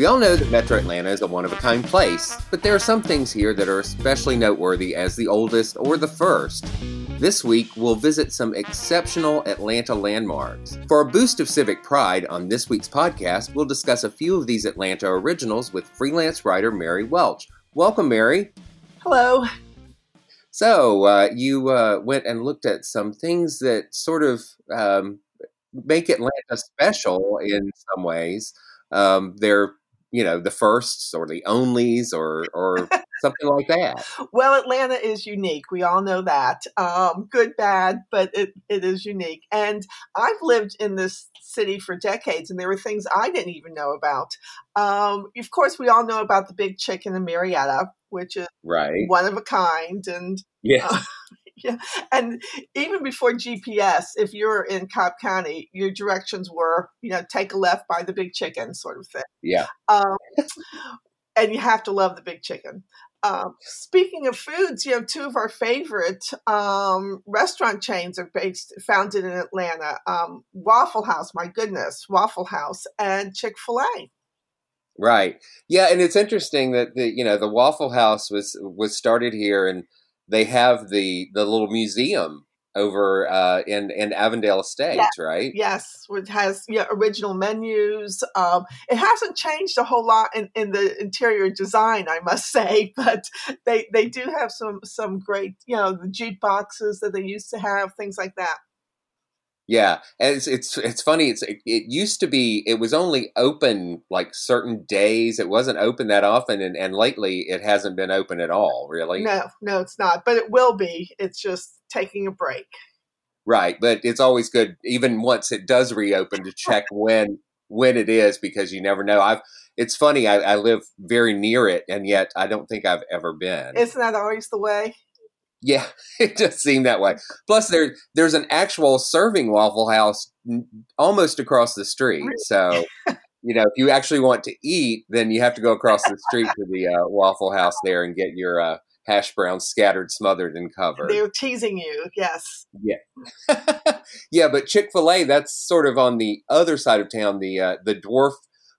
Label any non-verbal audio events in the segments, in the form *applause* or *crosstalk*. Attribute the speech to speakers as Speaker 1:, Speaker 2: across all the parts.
Speaker 1: We all know that Metro Atlanta is a one of a kind place, but there are some things here that are especially noteworthy as the oldest or the first. This week, we'll visit some exceptional Atlanta landmarks. For a boost of civic pride on this week's podcast, we'll discuss a few of these Atlanta originals with freelance writer Mary Welch. Welcome, Mary.
Speaker 2: Hello.
Speaker 1: So, uh, you uh, went and looked at some things that sort of um, make Atlanta special in some ways. Um, they're you know the firsts or the onlys or or something like that.
Speaker 2: Well atlanta is unique we all know that um, good bad but it, it is unique and i've lived in this city for decades and there were things i didn't even know about um, of course we all know about the big chicken in marietta which is
Speaker 1: right.
Speaker 2: one of a kind and
Speaker 1: yeah.
Speaker 2: uh, yeah. And even before GPS, if you're in Cobb County, your directions were, you know, take a left by the big chicken sort of thing.
Speaker 1: Yeah.
Speaker 2: Um, and you have to love the big chicken. Um, speaking of foods, you know, two of our favorite um, restaurant chains are based, founded in Atlanta. Um, Waffle House, my goodness, Waffle House, and Chick Fil A.
Speaker 1: Right. Yeah, and it's interesting that the you know the Waffle House was was started here and they have the the little museum over uh, in in Avondale Estates,
Speaker 2: yes.
Speaker 1: right?
Speaker 2: Yes, which has yeah, original menus. Um, it hasn't changed a whole lot in, in the interior design, I must *laughs* say, but they they do have some some great you know the jukeboxes that they used to have, things like that.
Speaker 1: Yeah, and it's it's it's funny. It's it, it, used to be it was only open like certain days. It wasn't open that often, and, and lately it hasn't been open at all. Really?
Speaker 2: No, no, it's not. But it will be. It's just taking a break.
Speaker 1: Right, but it's always good, even once it does reopen, to check *laughs* when when it is because you never know. I've it's funny. I, I live very near it, and yet I don't think I've ever been.
Speaker 2: Isn't that always the way?
Speaker 1: Yeah, *laughs* it does seem that way. Plus, there there's an actual serving Waffle House almost across the street. So, you know, if you actually want to eat, then you have to go across the street to the uh, Waffle House there and get your uh, hash browns scattered, smothered, and covered.
Speaker 2: They're teasing you, yes.
Speaker 1: Yeah, *laughs* yeah. But Chick Fil A, that's sort of on the other side of town. The uh, the dwarf.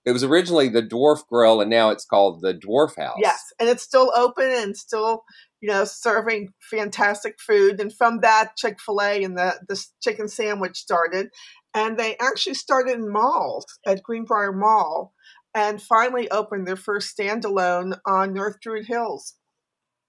Speaker 1: It was originally the Dwarf Grill, and now it's called the Dwarf House.
Speaker 2: Yes, and it's still open and still you know, serving fantastic food. And from that, Chick fil A and the, the chicken sandwich started. And they actually started in malls at Greenbrier Mall and finally opened their first standalone on North Druid Hills.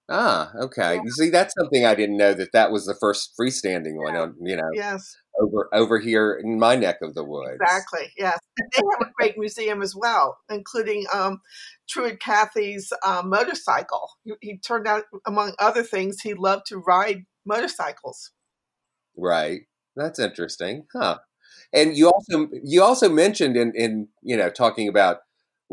Speaker 1: Ah, okay. Yeah. You see, that's something I didn't know that that was the first freestanding one. On you know,
Speaker 2: yes.
Speaker 1: over over here in my neck of the woods.
Speaker 2: Exactly. Yes, and they have a great museum as well, including um, Truett Cathy's uh, motorcycle. He, he turned out, among other things, he loved to ride motorcycles.
Speaker 1: Right. That's interesting, huh? And you also you also mentioned in in you know talking about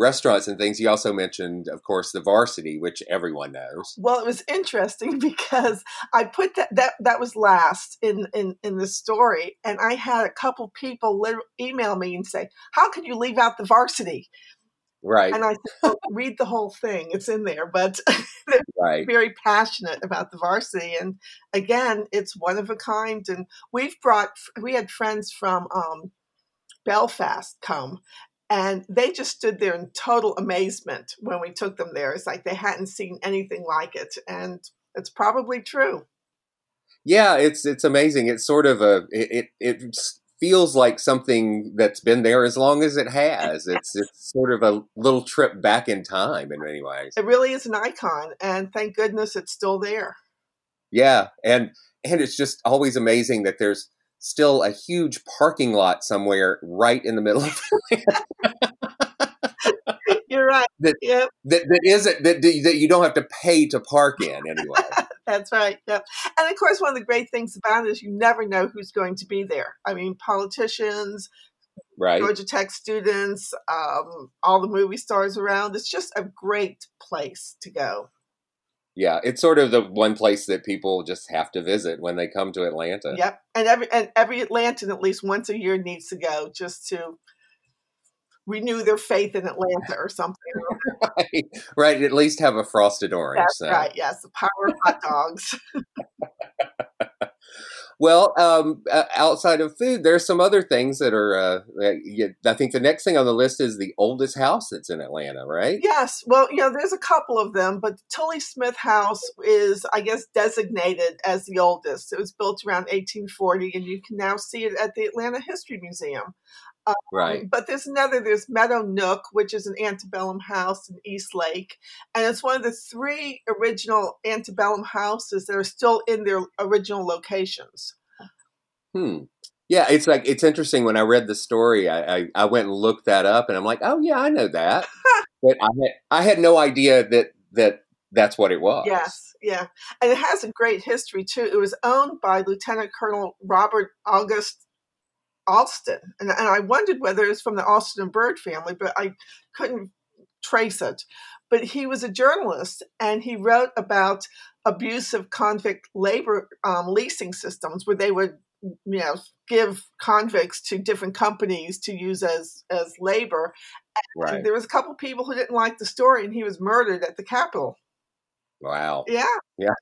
Speaker 1: restaurants and things. You also mentioned, of course, the varsity, which everyone knows.
Speaker 2: Well, it was interesting *laughs* because I put that that that was last in in in the story, and I had a couple people email me and say, "How could you leave out the varsity?"
Speaker 1: Right.
Speaker 2: And I said, oh, *laughs* read the whole thing. It's in there. But *laughs* they're
Speaker 1: right.
Speaker 2: very passionate about the varsity. And again, it's one of a kind. And we've brought, we had friends from um, Belfast come. And they just stood there in total amazement when we took them there. It's like they hadn't seen anything like it. And it's probably true.
Speaker 1: Yeah, it's it's amazing. It's sort of a it, it it's feels like something that's been there as long as it has. *laughs* It's it's sort of a little trip back in time in many ways.
Speaker 2: It really is an icon, and thank goodness it's still there.
Speaker 1: Yeah, and and it's just always amazing that there's still a huge parking lot somewhere right in the middle of *laughs*
Speaker 2: You're right. *laughs*
Speaker 1: That,
Speaker 2: yep.
Speaker 1: that that isn't that that you don't have to pay to park in anyway. *laughs*
Speaker 2: That's right. Yeah. And of course, one of the great things about it is you never know who's going to be there. I mean, politicians,
Speaker 1: right.
Speaker 2: Georgia Tech students, um, all the movie stars around. It's just a great place to go.
Speaker 1: Yeah, it's sort of the one place that people just have to visit when they come to Atlanta.
Speaker 2: Yep, and every and every Atlantan at least once a year needs to go just to renew their faith in Atlanta or something.
Speaker 1: right. *laughs* right. At least have a frosted orange.
Speaker 2: That's
Speaker 1: so.
Speaker 2: right. Yes, the power of hot dogs. *laughs*
Speaker 1: well, um, outside of food, there's some other things that are. Uh, I think the next thing on the list is the oldest house that's in Atlanta, right?
Speaker 2: Yes. Well, you know, there's a couple of them, but Tullie Smith House is, I guess, designated as the oldest. It was built around 1840, and you can now see it at the Atlanta History Museum.
Speaker 1: Um, right.
Speaker 2: But there's another, there's Meadow Nook, which is an antebellum house in East Lake. And it's one of the three original antebellum houses that are still in their original locations.
Speaker 1: Hmm. Yeah, it's like it's interesting. When I read the story, I, I, I went and looked that up, and I'm like, oh yeah, I know that. *laughs* but I had I had no idea that that that's what it was.
Speaker 2: Yes, yeah, and it has a great history too. It was owned by Lieutenant Colonel Robert August Alston. And, and I wondered whether it was from the Alston and Bird family, but I couldn't trace it. But he was a journalist and he wrote about abusive convict labor um, leasing systems where they would you know give convicts to different companies to use as as labor and
Speaker 1: right.
Speaker 2: there was a couple people who didn't like the story and he was murdered at the capitol
Speaker 1: wow
Speaker 2: yeah
Speaker 1: yeah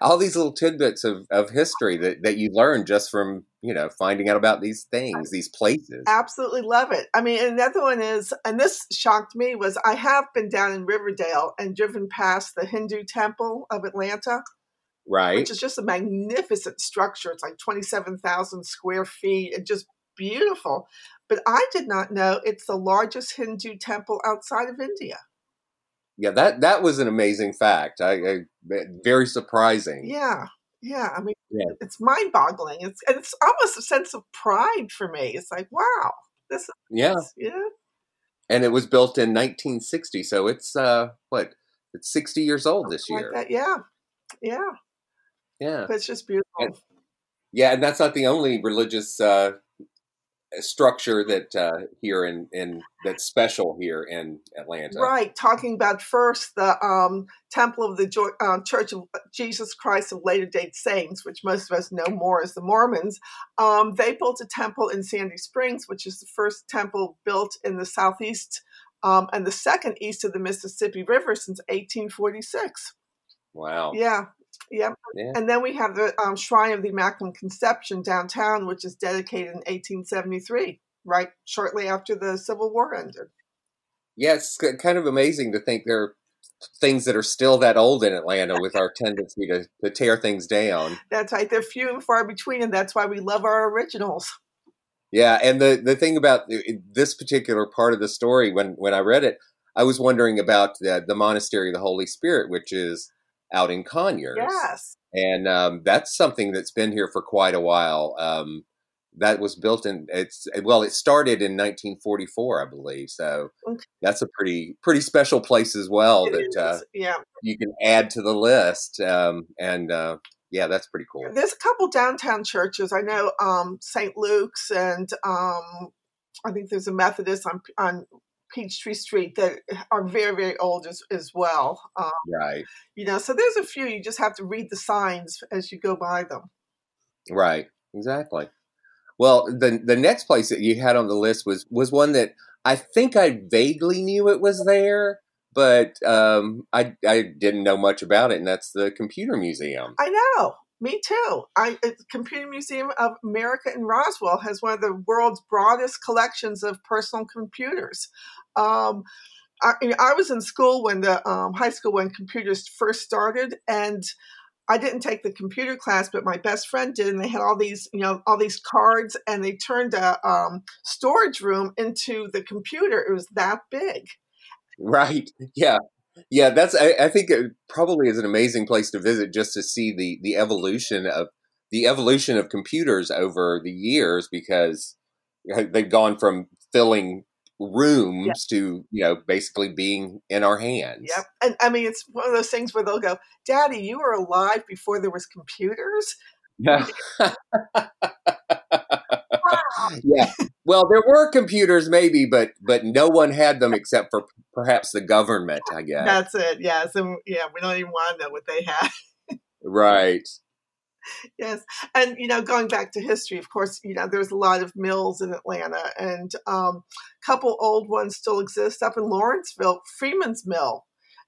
Speaker 1: all these little tidbits of, of history that, that you learn just from you know finding out about these things these places.
Speaker 2: absolutely love it. I mean another one is and this shocked me was i have been down in riverdale and driven past the hindu temple of atlanta
Speaker 1: right.
Speaker 2: which is just a magnificent structure. It's like 27000 square feet and just beautiful. But i did not know it's the largest hindu temple outside of india
Speaker 1: yeah, that that was an amazing fact. I, I very surprising.
Speaker 2: Yeah, yeah. I mean,
Speaker 1: yeah.
Speaker 2: it's mind boggling. It's it's almost a sense of pride for me. It's like, wow, this is
Speaker 1: yeah,
Speaker 2: yeah.
Speaker 1: And it was built in 1960, so it's uh what it's 60 years old this
Speaker 2: Something
Speaker 1: year.
Speaker 2: Like yeah, yeah,
Speaker 1: yeah.
Speaker 2: But it's just beautiful.
Speaker 1: And, yeah, and that's not the only religious uh, structure that uh, here in, in that's special here in Atlanta.
Speaker 2: Right, talking about first the um, Temple of the uh, Church of Jesus Christ of Latter Day Saints, which most of us know more as the Mormons. Um, they built a temple in Sandy Springs, which is the first temple built in the southeast um, and the second east of the Mississippi River since 1846.
Speaker 1: Wow.
Speaker 2: Yeah, Yep.
Speaker 1: Yeah.
Speaker 2: And then we have the um, Shrine of the Immaculate Conception downtown, which is dedicated in 1873, right shortly after the Civil War ended.
Speaker 1: Yeah, it's kind of amazing to think there are things that are still that old in Atlanta *laughs* with our tendency to, to tear things down.
Speaker 2: That's right. They're few and far between, and that's why we love our originals.
Speaker 1: Yeah, and the, the thing about this particular part of the story, when, when I read it, I was wondering about the, the Monastery of the Holy Spirit, which is out in Conyers.
Speaker 2: Yes.
Speaker 1: And um, that's something that's been here for quite a while. Um, that was built in it's well, it started in 1944, I believe. So
Speaker 2: Okay.
Speaker 1: that's a pretty pretty special place as well
Speaker 2: It
Speaker 1: that uh,
Speaker 2: yeah.
Speaker 1: you can add to the list. Um, and uh, yeah, that's pretty cool.
Speaker 2: There's a couple downtown churches. I know um, St. Luke's and um, I think there's a Methodist on on Peachtree Street that are very very old as as well. Um,
Speaker 1: Right,
Speaker 2: you know, so there's a few. You just have to read the signs as you go by them.
Speaker 1: right, exactly. Well, the the next place that you had on the list was was one that I think I vaguely knew it was there, but um, I I didn't know much about it, and that's the Computer Museum.
Speaker 2: I know. Me too. I uh, Computer Museum of America in Roswell has one of the world's broadest collections of personal computers. Um, I, I was in school when the um, high school when computers first started, and I didn't take the computer class, but my best friend did, and they had all these, you know, all these cards, and they turned a um, storage room into the computer. It was that big.
Speaker 1: Right. Yeah. Yeah. That's. I, I think it probably is an amazing place to visit just to see the the evolution of the evolution of computers over the years because uh, they've gone from filling rooms to you know basically being in our hands.
Speaker 2: Yep. And I mean, it's one of those things where they'll go, Daddy, you were alive before there was computers?
Speaker 1: Yeah. *laughs* *laughs* Yeah. Well, there were computers, maybe, but but no one had them except for perhaps the government. I guess.
Speaker 2: That's it. Yes. And yeah, we don't even want to know what they had.
Speaker 1: right.
Speaker 2: yes. And, you know, going back to history, of course, you know, there's a lot of mills in Atlanta and um, a couple old ones still exist up in Lawrenceville. Freeman's Mill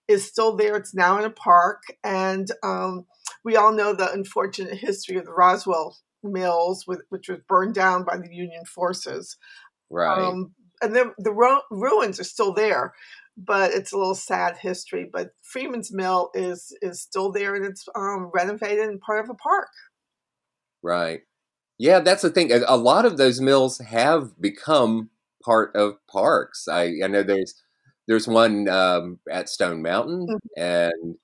Speaker 2: is still there. It's now in a park. And um, we all know the unfortunate history of the Roswell mills, with, which was burned down by the Union forces.
Speaker 1: Right.
Speaker 2: Um, and the, the ru- ruins are still there, but it's a little sad history. But Freeman's Mill is is still there, and it's um, renovated and part of a park.
Speaker 1: Right. Yeah, that's the thing. A lot of those mills have become part of parks. I, I know there's there's one um, at Stone Mountain,
Speaker 2: Mhm.
Speaker 1: and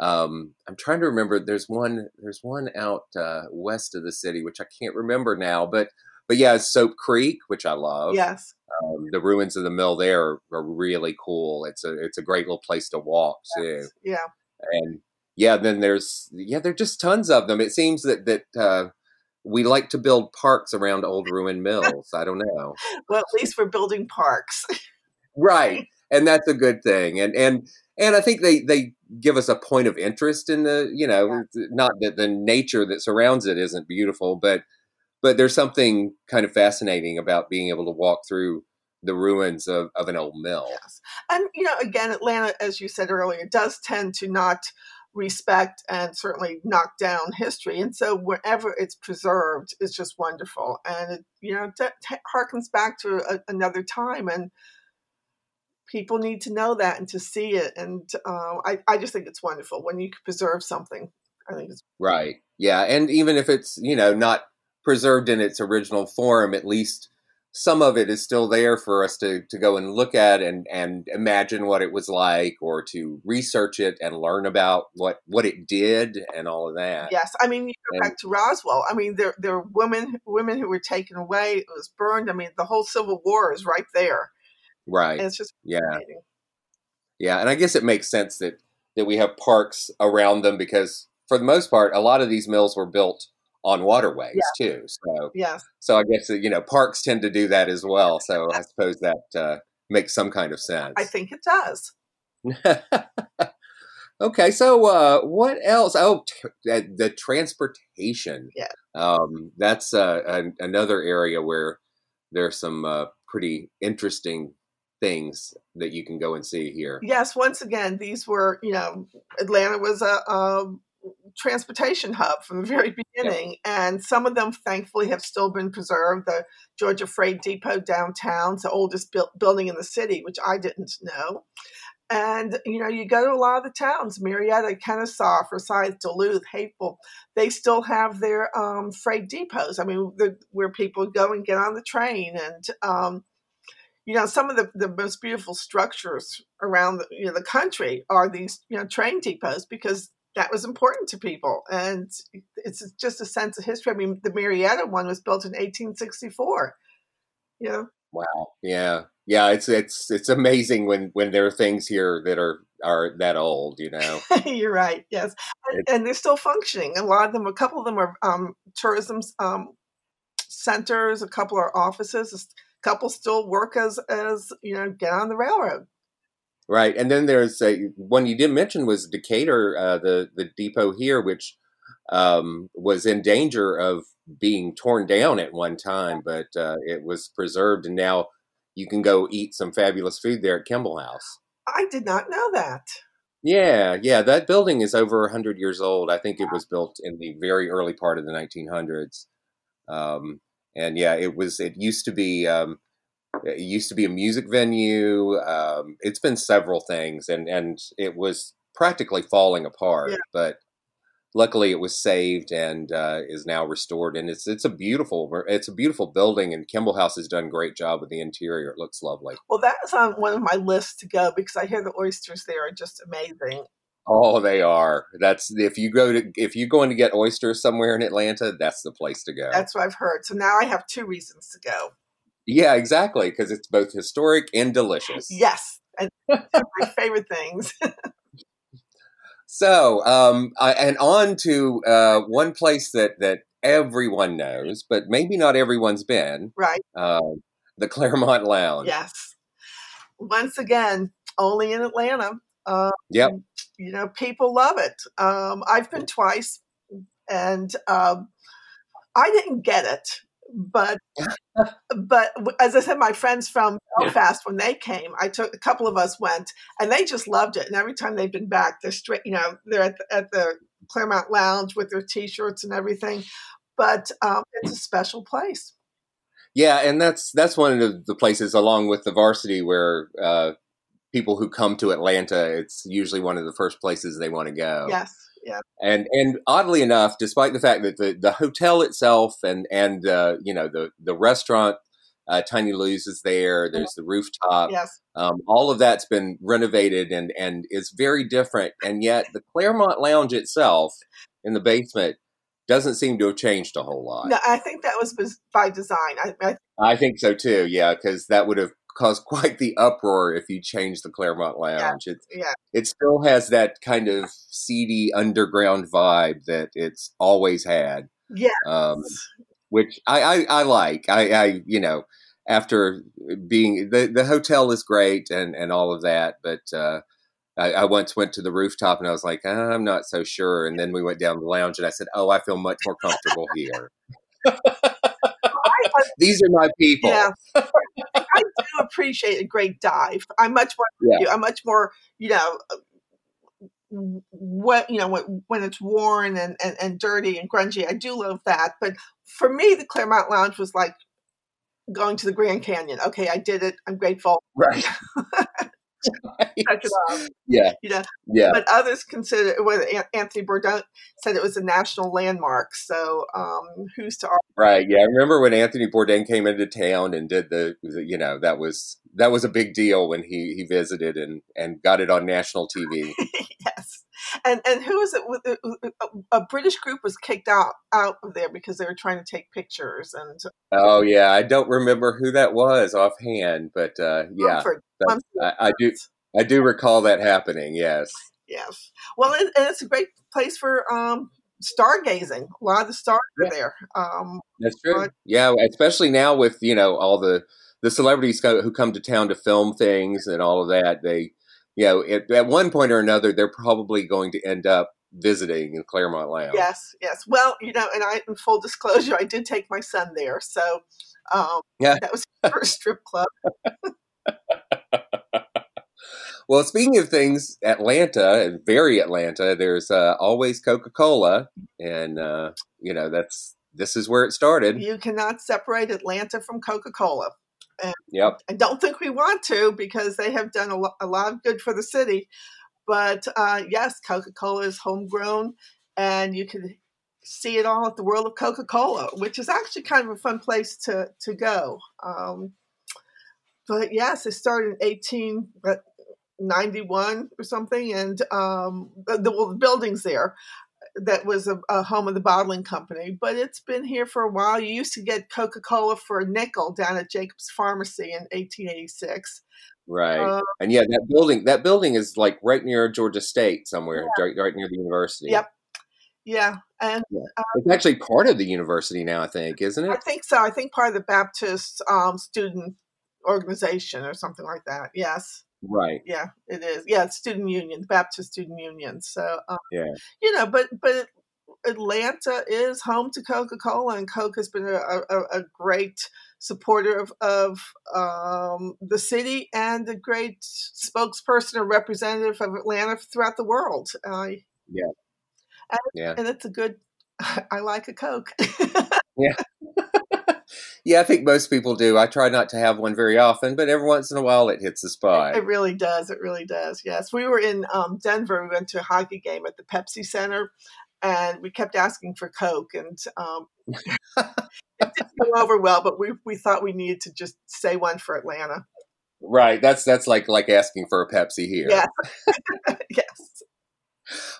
Speaker 1: um, I'm trying to remember. There's one there's one out uh, west of the city, which I can't remember now. But but yeah, Soap Creek, which I love.
Speaker 2: Yes,
Speaker 1: Um, the ruins of the mill there are, are really cool. It's a it's a great little place to walk too
Speaker 2: yeah,
Speaker 1: and yeah, then there's yeah, there are just tons of them. It seems that that uh, we like to build parks around old ruined mills. I don't know, *laughs*
Speaker 2: well, at least we're building parks. *laughs*
Speaker 1: right? And that's a good thing. And and and I think they they give us a point of interest in the you know not that the nature that surrounds it isn't beautiful, but but there's something kind of fascinating about being able to walk through the ruins of, of an old mill.
Speaker 2: yes, and you know, again, Atlanta, as you said earlier, does tend to not respect and certainly knock down history, and so wherever it's preserved, it's just wonderful, and it you know t- t- harkens back to a, another time and. People need to know that and to see it, and uh, I, I just think it's wonderful when you can preserve something. I think it's
Speaker 1: Right. Yeah. And even if it's, you know, not preserved in its original form, at least some of it is still there for us to, to go and look at and, and imagine what it was like or to research it and learn about what, what it did and all of that.
Speaker 2: Yes, I mean you go
Speaker 1: And-
Speaker 2: back to Roswell. I mean there there were women women who were taken away. It was burned. I mean the whole Civil War is right there.
Speaker 1: Right.
Speaker 2: And it's just
Speaker 1: Yeah. Yeah. And I guess it makes sense that, that we have parks around them because for the most part, a lot of these mills were built on waterways too. So,
Speaker 2: Yes,
Speaker 1: so I guess, you know, parks tend to do that as well. *laughs* So I suppose that uh, makes some kind of sense.
Speaker 2: I think it does. *laughs*
Speaker 1: okay, so uh, what else? Oh, t- the transportation.
Speaker 2: Yeah.
Speaker 1: um, that's uh, an, another area where there's some uh, pretty interesting things that you can go and see here.
Speaker 2: Yes, once again, these were you know Atlanta was a, a transportation hub from the very beginning, and some of them thankfully have still been preserved. The Georgia Freight Depot downtown, the oldest built building in the city, which I didn't know. And you know, you go to a lot of the towns, Marietta, Kennesaw, Forsyth, Duluth, Hateful. They still have their um, freight depots. I mean, the, where people go and get on the train, and um, you know, some of the, the most beautiful structures around the, you know the country are these you know train depots because that was important to people, and it's just a sense of history. I mean, the Marietta one was built in 1864. You know.
Speaker 1: Wow. Yeah. Yeah. It's it's it's amazing when when there are things here that are are that old. You know. *laughs*
Speaker 2: You're right. Yes, and, and, they're still functioning. A lot of them, a couple of them are um, tourism um, centers. A couple are offices. A couple still work as as you know get on the railroad.
Speaker 1: Right, and then there's a, one you didn't mention was Decatur, uh, the the depot here, which um, was in danger of being torn down at one time, but uh, it was preserved, and now you can go eat some fabulous food there at Kimball House.
Speaker 2: I did not know that.
Speaker 1: Yeah, yeah, that building is over hundred years old. I think it was built in the very early part of the 1900s, um, and yeah, it was. It used to be. Um, it used to be a music venue. Um, it's been several things, and and it was practically falling apart. Yeah. But luckily, it was saved and uh, is now restored. And it's it's a beautiful it's a beautiful building. And Kimball House has done a great job with the interior. It looks lovely.
Speaker 2: Well, that's on one of my lists to go because I hear the oysters there are just amazing.
Speaker 1: Oh, they are. That's if you go to if you're going to get oysters somewhere in Atlanta, that's the place to go.
Speaker 2: That's what I've heard. So now I have two reasons to go.
Speaker 1: Yeah, exactly, because it's both historic and delicious. *laughs*
Speaker 2: Yes, and my favorite things. *laughs*
Speaker 1: so, um, I, and on to uh, one place that that everyone knows, but maybe not everyone's been.
Speaker 2: Right.
Speaker 1: Um, the Clermont Lounge.
Speaker 2: Yes. Once again, only in Atlanta. Um,
Speaker 1: yep.
Speaker 2: You know, people love it. Um, I've been twice, and um, I didn't get it but but as I said, my friends from Belfast when they came, I took a couple of us went, and they just loved it. And every time they've been back, they're straight, you know, they're at the, at the Clermont Lounge with their T-shirts and everything. But um, it's a special place.
Speaker 1: Yeah, and that's that's one of the places, along with the varsity, where uh, people who come to Atlanta, it's usually one of the first places they want to go.
Speaker 2: Yes yeah.
Speaker 1: And and oddly enough, despite the fact that the, the hotel itself and and uh, you know the the restaurant uh, Tiny Lou's is there. There's the rooftop.
Speaker 2: Yes.
Speaker 1: Um, all of that's been renovated and and is very different. And yet the Clermont Lounge itself in the basement doesn't seem to have changed a whole lot.
Speaker 2: No, I think that was by design. I, I,
Speaker 1: I think so too. Yeah, because that would have caused quite the uproar if you change the Clermont Lounge.
Speaker 2: Yeah,
Speaker 1: it,
Speaker 2: yeah.
Speaker 1: it still has that kind of seedy underground vibe that it's always had.
Speaker 2: Yeah.
Speaker 1: Um, which I, I, I like. I, I, you know, after being the, the hotel is great and, and all of that, but uh, I, I, once went to the rooftop and I was like, ah, I'm not so sure. And then we went down the lounge and I said, Oh, I feel much more comfortable here. *laughs* These are my people.
Speaker 2: Yeah. *laughs* I do appreciate a great dive. I'm much more. Yeah. I'm much more. You know, uh, what you know when, when it's worn and, and and dirty and grungy. I do love that. But for me, the Clermont Lounge was like going to the Grand Canyon. Okay, I did it. I'm grateful.
Speaker 1: Right. *laughs* *laughs*
Speaker 2: Touch.
Speaker 1: Yeah.
Speaker 2: You know,
Speaker 1: yeah.
Speaker 2: But others consider well, Anthony Bourdain said it was a national landmark. So um, who's to argue?
Speaker 1: Right. Yeah. I remember when Anthony Bourdain came into town and did the, you know, that was that was a big deal when he he visited and and got it on national TV. *laughs*
Speaker 2: yes. And and who was it? A British group was kicked out out of there because they were trying to take pictures. And
Speaker 1: oh yeah, I don't remember who that was offhand, but uh, yeah. I, I do I do recall that happening. Yes.
Speaker 2: Yes. Well, and, and it's a great place for um, stargazing. A lot of the stars yeah. are there. Um,
Speaker 1: That's true. But, yeah, especially now with you know all the the celebrities who come to town to film things and all of that. They, you know, at, at one point or another, they're probably going to end up visiting in Clermont Lounge.
Speaker 2: Yes, yes. Well, you know, and I, in full disclosure, I did take my son there, so um,
Speaker 1: yeah,
Speaker 2: that was the first strip club. *laughs*
Speaker 1: Well, speaking of things, Atlanta and very Atlanta, there's uh, always Coca Cola, and uh, you know that's this is where it started.
Speaker 2: You cannot separate Atlanta from Coca Cola. And
Speaker 1: yep.
Speaker 2: I don't think we want to because they have done a, lo- a lot of good for the city. But uh, yes, Coca Cola is homegrown, and you can see it all at the World of Coca Cola, which is actually kind of a fun place to to go. Um, but yes, it started in eighteen ninety one or something, and um, the, the buildings there that was a, a, home of the bottling company, but it's been here for a while. You used to get Coca Cola for a nickel down at Jacobs Pharmacy in 1886.
Speaker 3: Right, uh, and yeah, that building that building is like right near Georgia State somewhere, yeah. right, right near the university.
Speaker 2: Yep. Yeah, and yeah.
Speaker 3: Um, it's actually part of the university now. I think, isn't it? I
Speaker 2: think so. I think part of the Baptist um, student organization or something like that. Yes.
Speaker 3: Right.
Speaker 2: Yeah, it is. Yeah, it's student union, Baptist student union. So um,
Speaker 3: yeah,
Speaker 2: you know, but but Atlanta is home to Coca Cola, and Coke has been a, a, a great supporter of, of um, the city and a great spokesperson or representative of Atlanta throughout the world. Uh,
Speaker 3: yeah.
Speaker 2: And, yeah. And it's a good, *laughs* I like a Coke.
Speaker 3: yeah. *laughs* Yeah, I think most people do. I try not to have one very often, but every once in a while it hits the spot.
Speaker 2: It, it really does. It really does. Yes. We were in um, Denver. We went to a hockey game at the Pepsi Center, and we kept asking for Coke, and um, *laughs* it didn't go over well. But we we thought we needed to just say one for Atlanta.
Speaker 3: Right. That's that's like like asking for a Pepsi here.
Speaker 2: Yeah. *laughs* yes.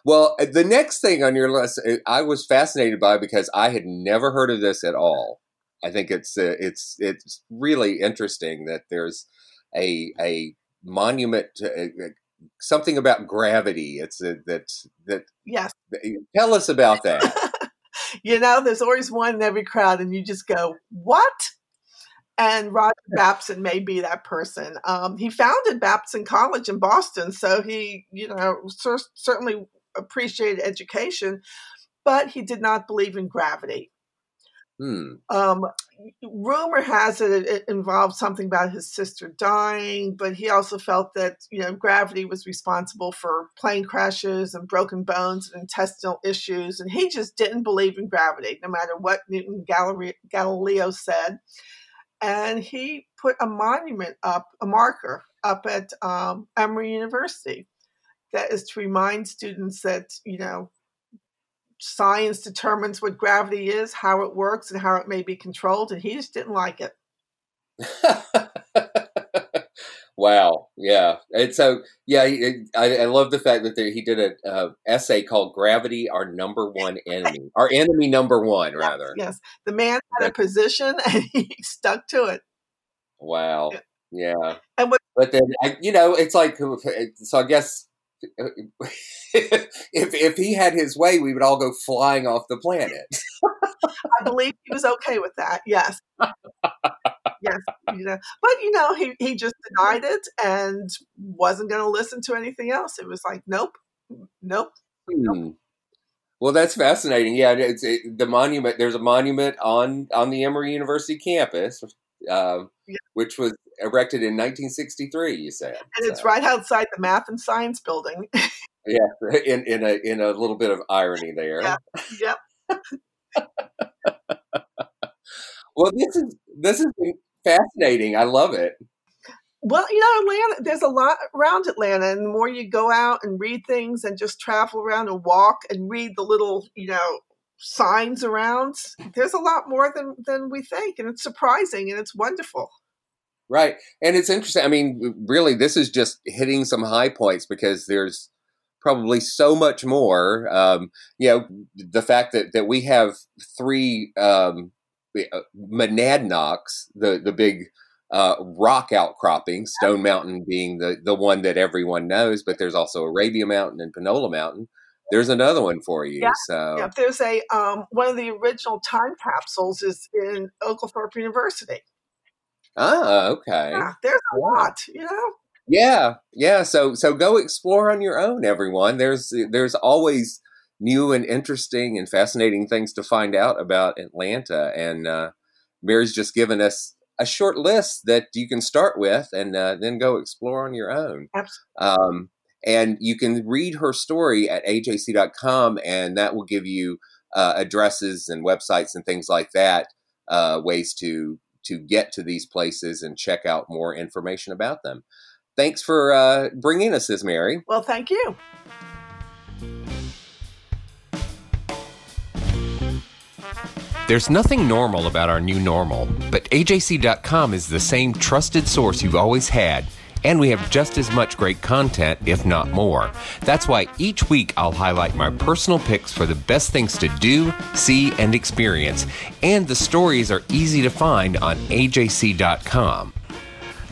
Speaker 3: Well, uh, the next thing on your list, uh, I was fascinated by because I had never heard of this at all. I think it's uh, it's it's really interesting that there's a a monument to, uh, something about gravity. It's uh, that that
Speaker 2: yes.
Speaker 3: Tell us about that. *laughs*
Speaker 2: you know, there's always one in every crowd, and you just go, "What?" And Roger Babson may be that person. Um, he founded Babson College in Boston, so he, you know, cer- certainly appreciated education, but he did not believe in gravity.
Speaker 3: Hmm.
Speaker 2: Um, rumor has it it involved something about his sister dying, but he also felt that you know gravity was responsible for plane crashes and broken bones and intestinal issues, and he just didn't believe in gravity, no matter what Newton Galileo said. And he put a monument up, a marker up at um, Emory University, that is to remind students that you know science determines what gravity is, how it works, and how it may be controlled, and he just didn't like it. *laughs*
Speaker 3: wow, yeah, and so yeah, I, I, love the fact that he did an uh, essay called "Gravity: Our Number One *laughs* Enemy," our enemy number one, rather.
Speaker 2: Yes, the man had a position, *laughs* and he stuck to it.
Speaker 3: Wow. Yeah. yeah.
Speaker 2: And what,
Speaker 3: but then, you know, it's like, so I guess if if he had his way, we would all go flying off the planet. *laughs*
Speaker 2: I believe he was okay with that. Yes. yes. You know, but you know, he he just denied it and wasn't going to listen to anything else. It was like, nope, nope.
Speaker 3: Hmm. Well, that's fascinating. Yeah, it's it, the monument. There's a monument on on the Emory University campus, uh, yeah. which was erected in 1963. You said,
Speaker 2: and so. it's right outside the Math and Science Building. *laughs*
Speaker 3: yeah, *laughs* in in a in a little bit of irony there.
Speaker 2: Yeah. Yep. *laughs*
Speaker 3: well, this is this is fascinating. I love it.
Speaker 2: Well, you know, Atlanta, there's a lot around Atlanta, and the more you go out and read things and just travel around and walk and read the little, you know, signs around, there's a lot more than than we think, and it's surprising and it's wonderful.
Speaker 3: Right. And it's interesting. I mean, really, this is just hitting some high points because there's probably so much more. Um, you know, the fact that, that we have three um, uh, monadnocks, the, the big uh, rock outcropping, Stone Mountain being the, the one that everyone knows, but there's also Arabia Mountain and Panola Mountain. There's another one for you.
Speaker 2: Yeah,
Speaker 3: so
Speaker 2: yeah, there's a um, one of the original time capsules is in Oglethorpe University.
Speaker 3: Ah, okay.
Speaker 2: Yeah, there's a lot, you know.
Speaker 3: Yeah, yeah. So so go explore on your own, everyone. There's there's always new and interesting and fascinating things to find out about Atlanta, and uh, Mary's just given us a short list that you can start with, and uh, then go explore on your own.
Speaker 2: Absolutely.
Speaker 3: Um, and you can read her story at ajc.com, and that will give you uh, addresses and websites and things like that, uh, ways to to get to these places and check out more information about them. Thanks for uh, bringing us this, Mary.
Speaker 2: Well, thank you.
Speaker 1: There's nothing normal about our new normal, but AJC.com is the same trusted source you've always had And we have just as much great content, if not more. That's why each week I'll highlight my personal picks for the best things to do, see, and experience. And the stories are easy to find on ajc.com.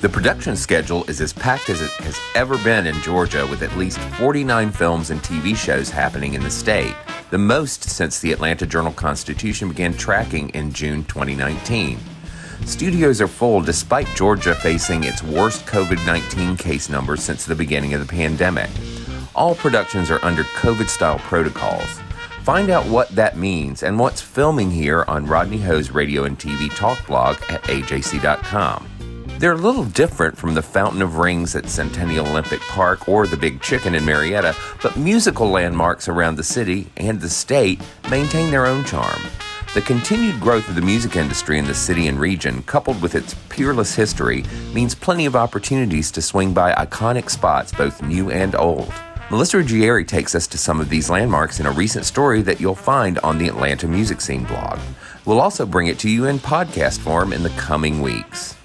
Speaker 1: The production schedule is as packed as it has ever been in Georgia, with at least 49 films and TV shows happening in the state, the most since the Atlanta Journal Constitution began tracking in June 2019. Studios are full despite Georgia facing its worst COVID 19 case numbers since the beginning of the pandemic. All productions are under COVID style protocols. Find out what that means and what's filming here on Rodney Ho's radio and TV talk blog at ajc.com. They're a little different from the Fountain of Rings at Centennial Olympic Park or the Big Chicken in Marietta, but musical landmarks around the city and the state maintain their own charm. The continued growth of the music industry in the city and region, coupled with its peerless history, means plenty of opportunities to swing by iconic spots, both new and old. Melissa Ruggieri takes us to some of these landmarks in a recent story that you'll find on the Atlanta Music Scene blog. We'll also bring it to you in podcast form in the coming weeks.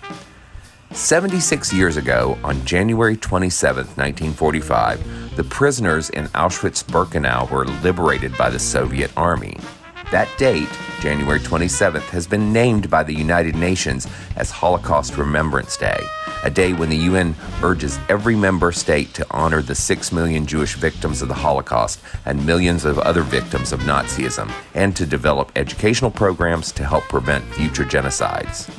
Speaker 1: 76 years ago, on January 27, 1945, the prisoners in Auschwitz Birkenau were liberated by the Soviet Army. That date, January 27th, has been named by the United Nations as Holocaust Remembrance Day, a day when the UN urges every member state to honor the 6 million Jewish victims of the Holocaust and millions of other victims of Nazism, and to develop educational programs to help prevent future genocides.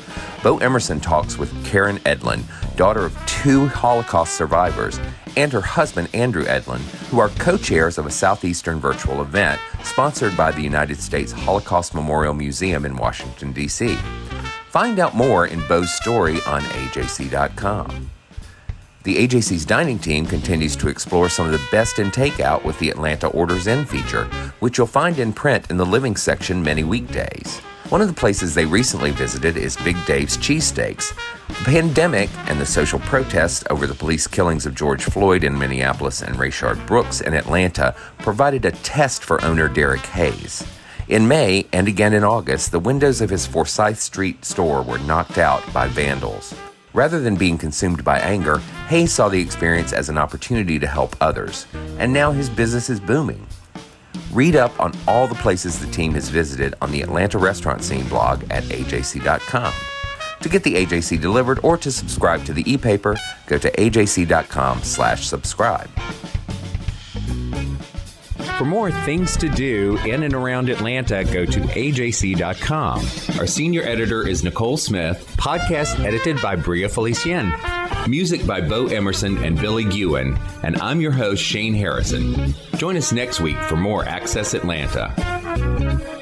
Speaker 1: Bo Emerson talks with Karen Edlin, daughter of two Holocaust survivors, and her husband, Andrew Edlin, who are co chairs of a Southeastern virtual event sponsored by the United States Holocaust Memorial Museum in Washington, D.C. Find out more in Bo's story on AJC.com. The AJC's dining team continues to explore some of the best in takeout with the Atlanta Orders In feature, which you'll find in print in the living section many weekdays. One of the places they recently visited is Big Dave's Cheesesteaks. The pandemic and the social protests over the police killings of George Floyd in Minneapolis and Rayshard Brooks in Atlanta provided a test for owner Derek Hayes. In May and again in August, the windows of his Forsyth Street store were knocked out by vandals. Rather than being consumed by anger, Hayes saw the experience as an opportunity to help others, and now his business is booming. Read up on all the places the team has visited on the Atlanta Restaurant Scene blog at ajc.com. To get the AJC delivered or to subscribe to the e-paper, go to ajc.com slash subscribe. For more things to do in and around Atlanta, go to ajc.com. Our senior editor is Nicole Smith, podcast edited by Bria Felicien. Music by Bo Emerson and Billy Gewen, and I'm your host, Shane Harrison. Join us next week for more Access Atlanta.